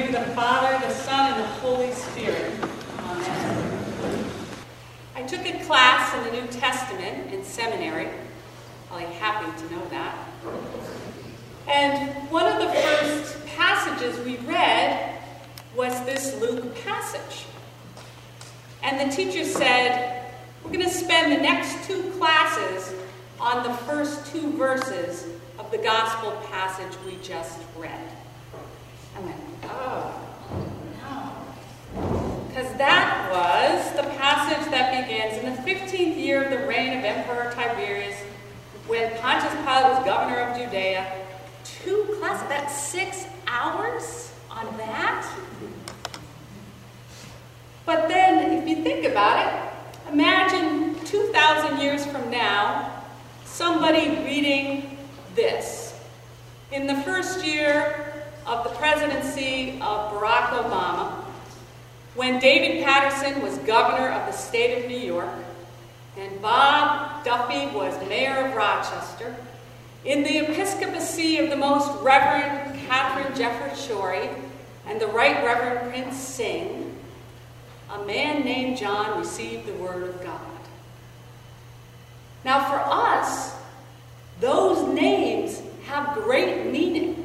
name of the Father, the Son, and the Holy Spirit. Amen. I took a class in the New Testament in seminary. Probably happy to know that. And one of the first passages we read was this Luke passage. And the teacher said, We're going to spend the next two classes on the first two verses of the gospel passage we just read. I went, oh, no. Because that was the passage that begins in the 15th year of the reign of Emperor Tiberius, when Pontius Pilate was governor of Judea. Two classes, that's six hours on that? But then, if you think about it, imagine 2,000 years from now, somebody reading this. In the first year of the presidency of Barack Obama when David Paterson was governor of the state of New York and Bob Duffy was mayor of Rochester. In the episcopacy of the Most Reverend Katharine Jefferts Schori and the Right Reverend Prince Singh, a man named John received the Word of God. Now, for us, those names have great meaning.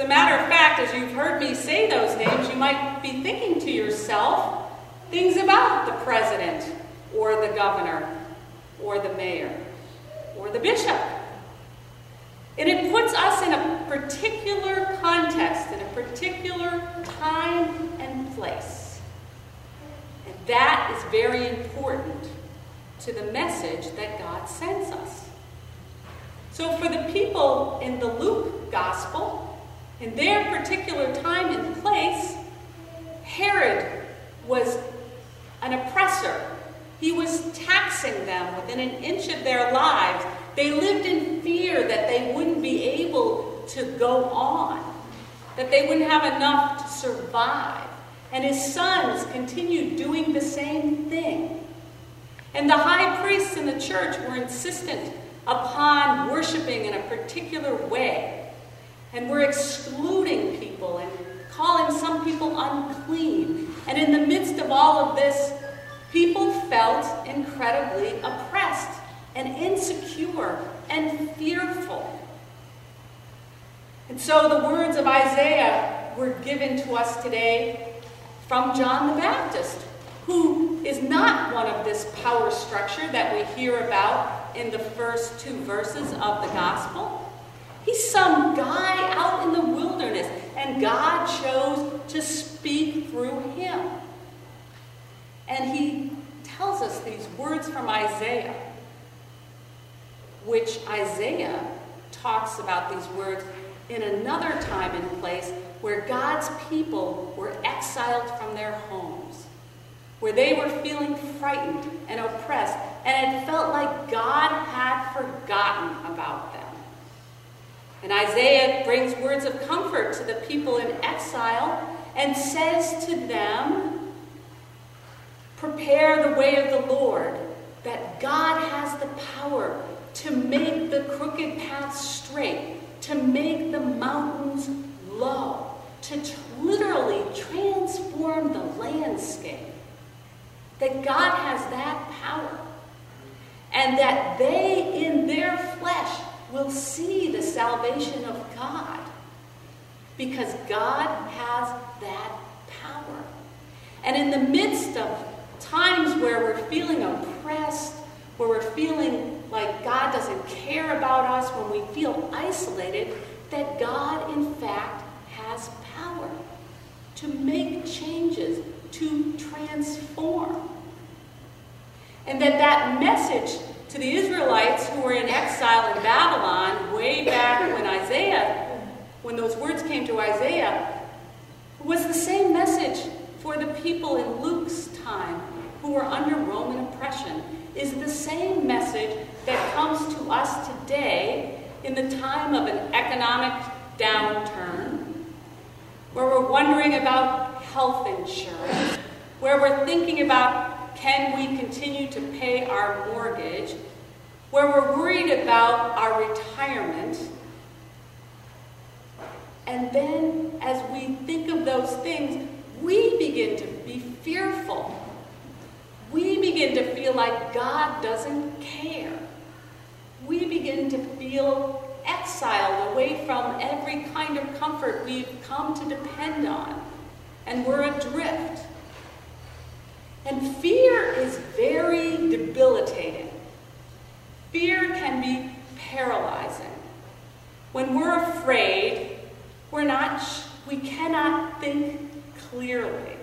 As a matter of fact, as you've heard me say those names, you might be thinking to yourself things about the president or the governor or the mayor or the bishop. And it puts us in a particular context, in a particular time and place. And that is very important to the message that God sends us. So, for the people in the Luke gospel, in their particular time and place, Herod was an oppressor. He was taxing them within an inch of their lives. They lived in fear that they wouldn't be able to go on, that they wouldn't have enough to survive. And his sons continued doing the same thing. And the high priests in the church were insistent upon worshiping in a particular way. And we're excluding people and calling some people unclean. And in the midst of all of this, people felt incredibly oppressed and insecure and fearful. And so the words of Isaiah were given to us today from John the Baptist, who is not one of this power structure that we hear about in the first two verses of the gospel. He's some guy out in the wilderness, and God chose to speak through him. And he tells us these words from Isaiah, which Isaiah talks about these words in another time and place where God's people were exiled from their homes, where they were feeling frightened and oppressed, and it felt like God had forgotten about them. And Isaiah brings words of comfort to the people in exile and says to them, Prepare the way of the Lord, that God has the power to make the crooked paths straight, to make the mountains low, to literally transform the landscape. That God has that power. And that they, will see the salvation of God because God has that power. And in the midst of times where we're feeling oppressed, where we're feeling like God doesn't care about us, when we feel isolated, that God, in fact, has power to make changes, to transform. And that that message to the Israelites who were in exile in Babylon way back when Isaiah, when those words came to Isaiah, was the same message for the people in Luke's time who were under Roman oppression, is the same message that comes to us today in the time of an economic downturn, where we're wondering about health insurance, where we're thinking about can we continue to pay our mortgage? Where we're worried about our retirement. And then, as we think of those things, we begin to be fearful. We begin to feel like God doesn't care. We begin to feel exiled away from every kind of comfort we've come to depend on. And we're adrift. And fear is very debilitating. Fear can be paralyzing. When we're afraid, we're not, we cannot think clearly.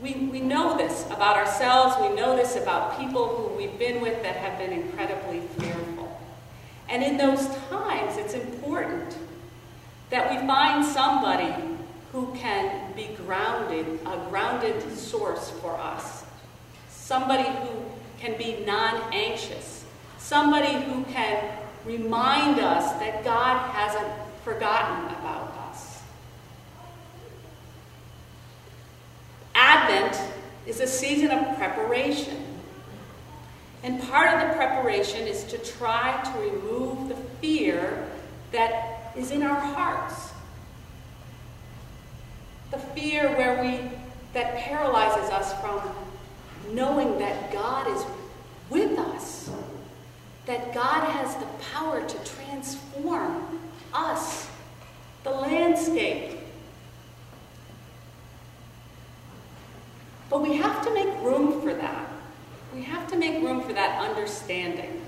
We, we know this about ourselves, we know this about people who we've been with that have been incredibly fearful. And in those times, it's important that we find somebody who can be grounded, a grounded source for us. Somebody who can be non anxious. Somebody who can remind us that God hasn't forgotten about us. Advent is a season of preparation. And part of the preparation is to try to remove the fear that is in our hearts. The fear where we that paralyzes us from knowing that God is that God has the power to transform us, the landscape. But we have to make room for that. We have to make room for that understanding.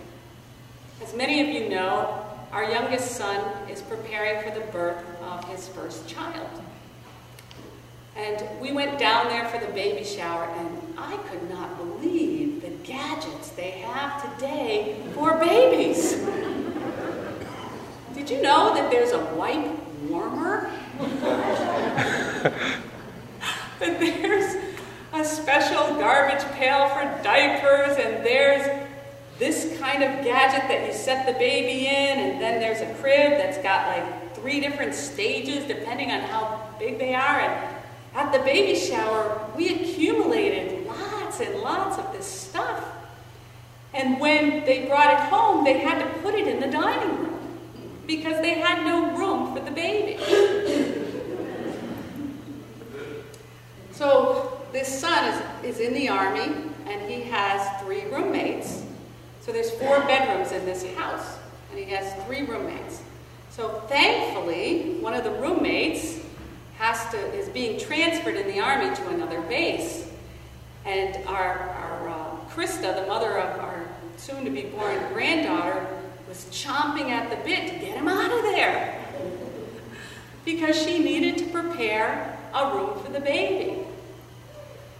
As many of you know, our youngest son is preparing for the birth of his first child. And we went down there for the baby shower, and I could not believe gadgets they have today for babies. Did you know that there's a wipe warmer? that there's a special garbage pail for diapers, and there's this kind of gadget that you set the baby in, and then there's a crib that's got like three different stages depending on how big they are. And at the baby shower, we accumulated lots and lots of this stuff. And when they brought it home, they had to put it in the dining room because they had no room for the baby. so this son is, is in the army and he has three roommates. So there's four bedrooms in this house and he has three roommates. So thankfully, one of the roommates has to is being transferred in the army to another base. And our, our uh, Krista, the mother of our soon-to-be born granddaughter, was chomping at the bit to get him out of there because she needed to prepare a room for the baby.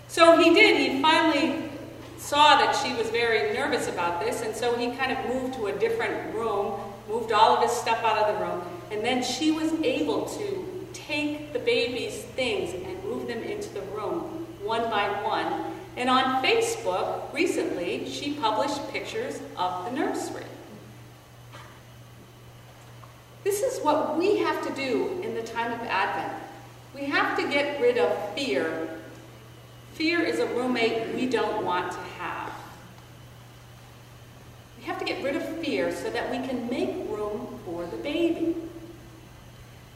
So he did. He finally saw that she was very nervous about this, and so he kind of moved to a different room, moved all of his stuff out of the room, and then she was able to take the baby's things and move them into the room one by one. And on Facebook, recently, she published pictures of the nursery. This is what we have to do in the time of Advent. We have to get rid of fear. Fear is a roommate we don't want to have. We have to get rid of fear so that we can make room for the baby.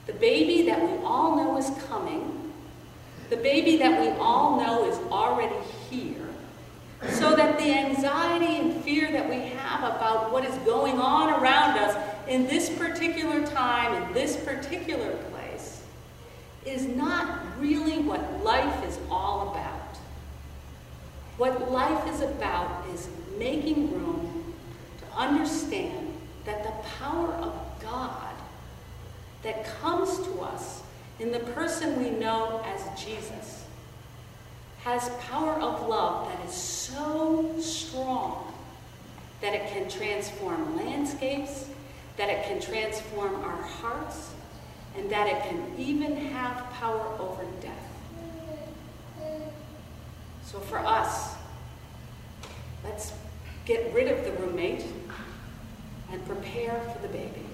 The baby that we all know is coming, the baby that we all know is already here, so that the anxiety and fear that we have about what is going on around us in this particular time, in this particular place, is not really what life is all about. What life is about is making room to understand that the power of God that comes to us in the person we know as Jesus has power of love that is so strong that it can transform landscapes, that it can transform our hearts, and that it can even have power over death. So for us, let's get rid of the roommate and prepare for the baby.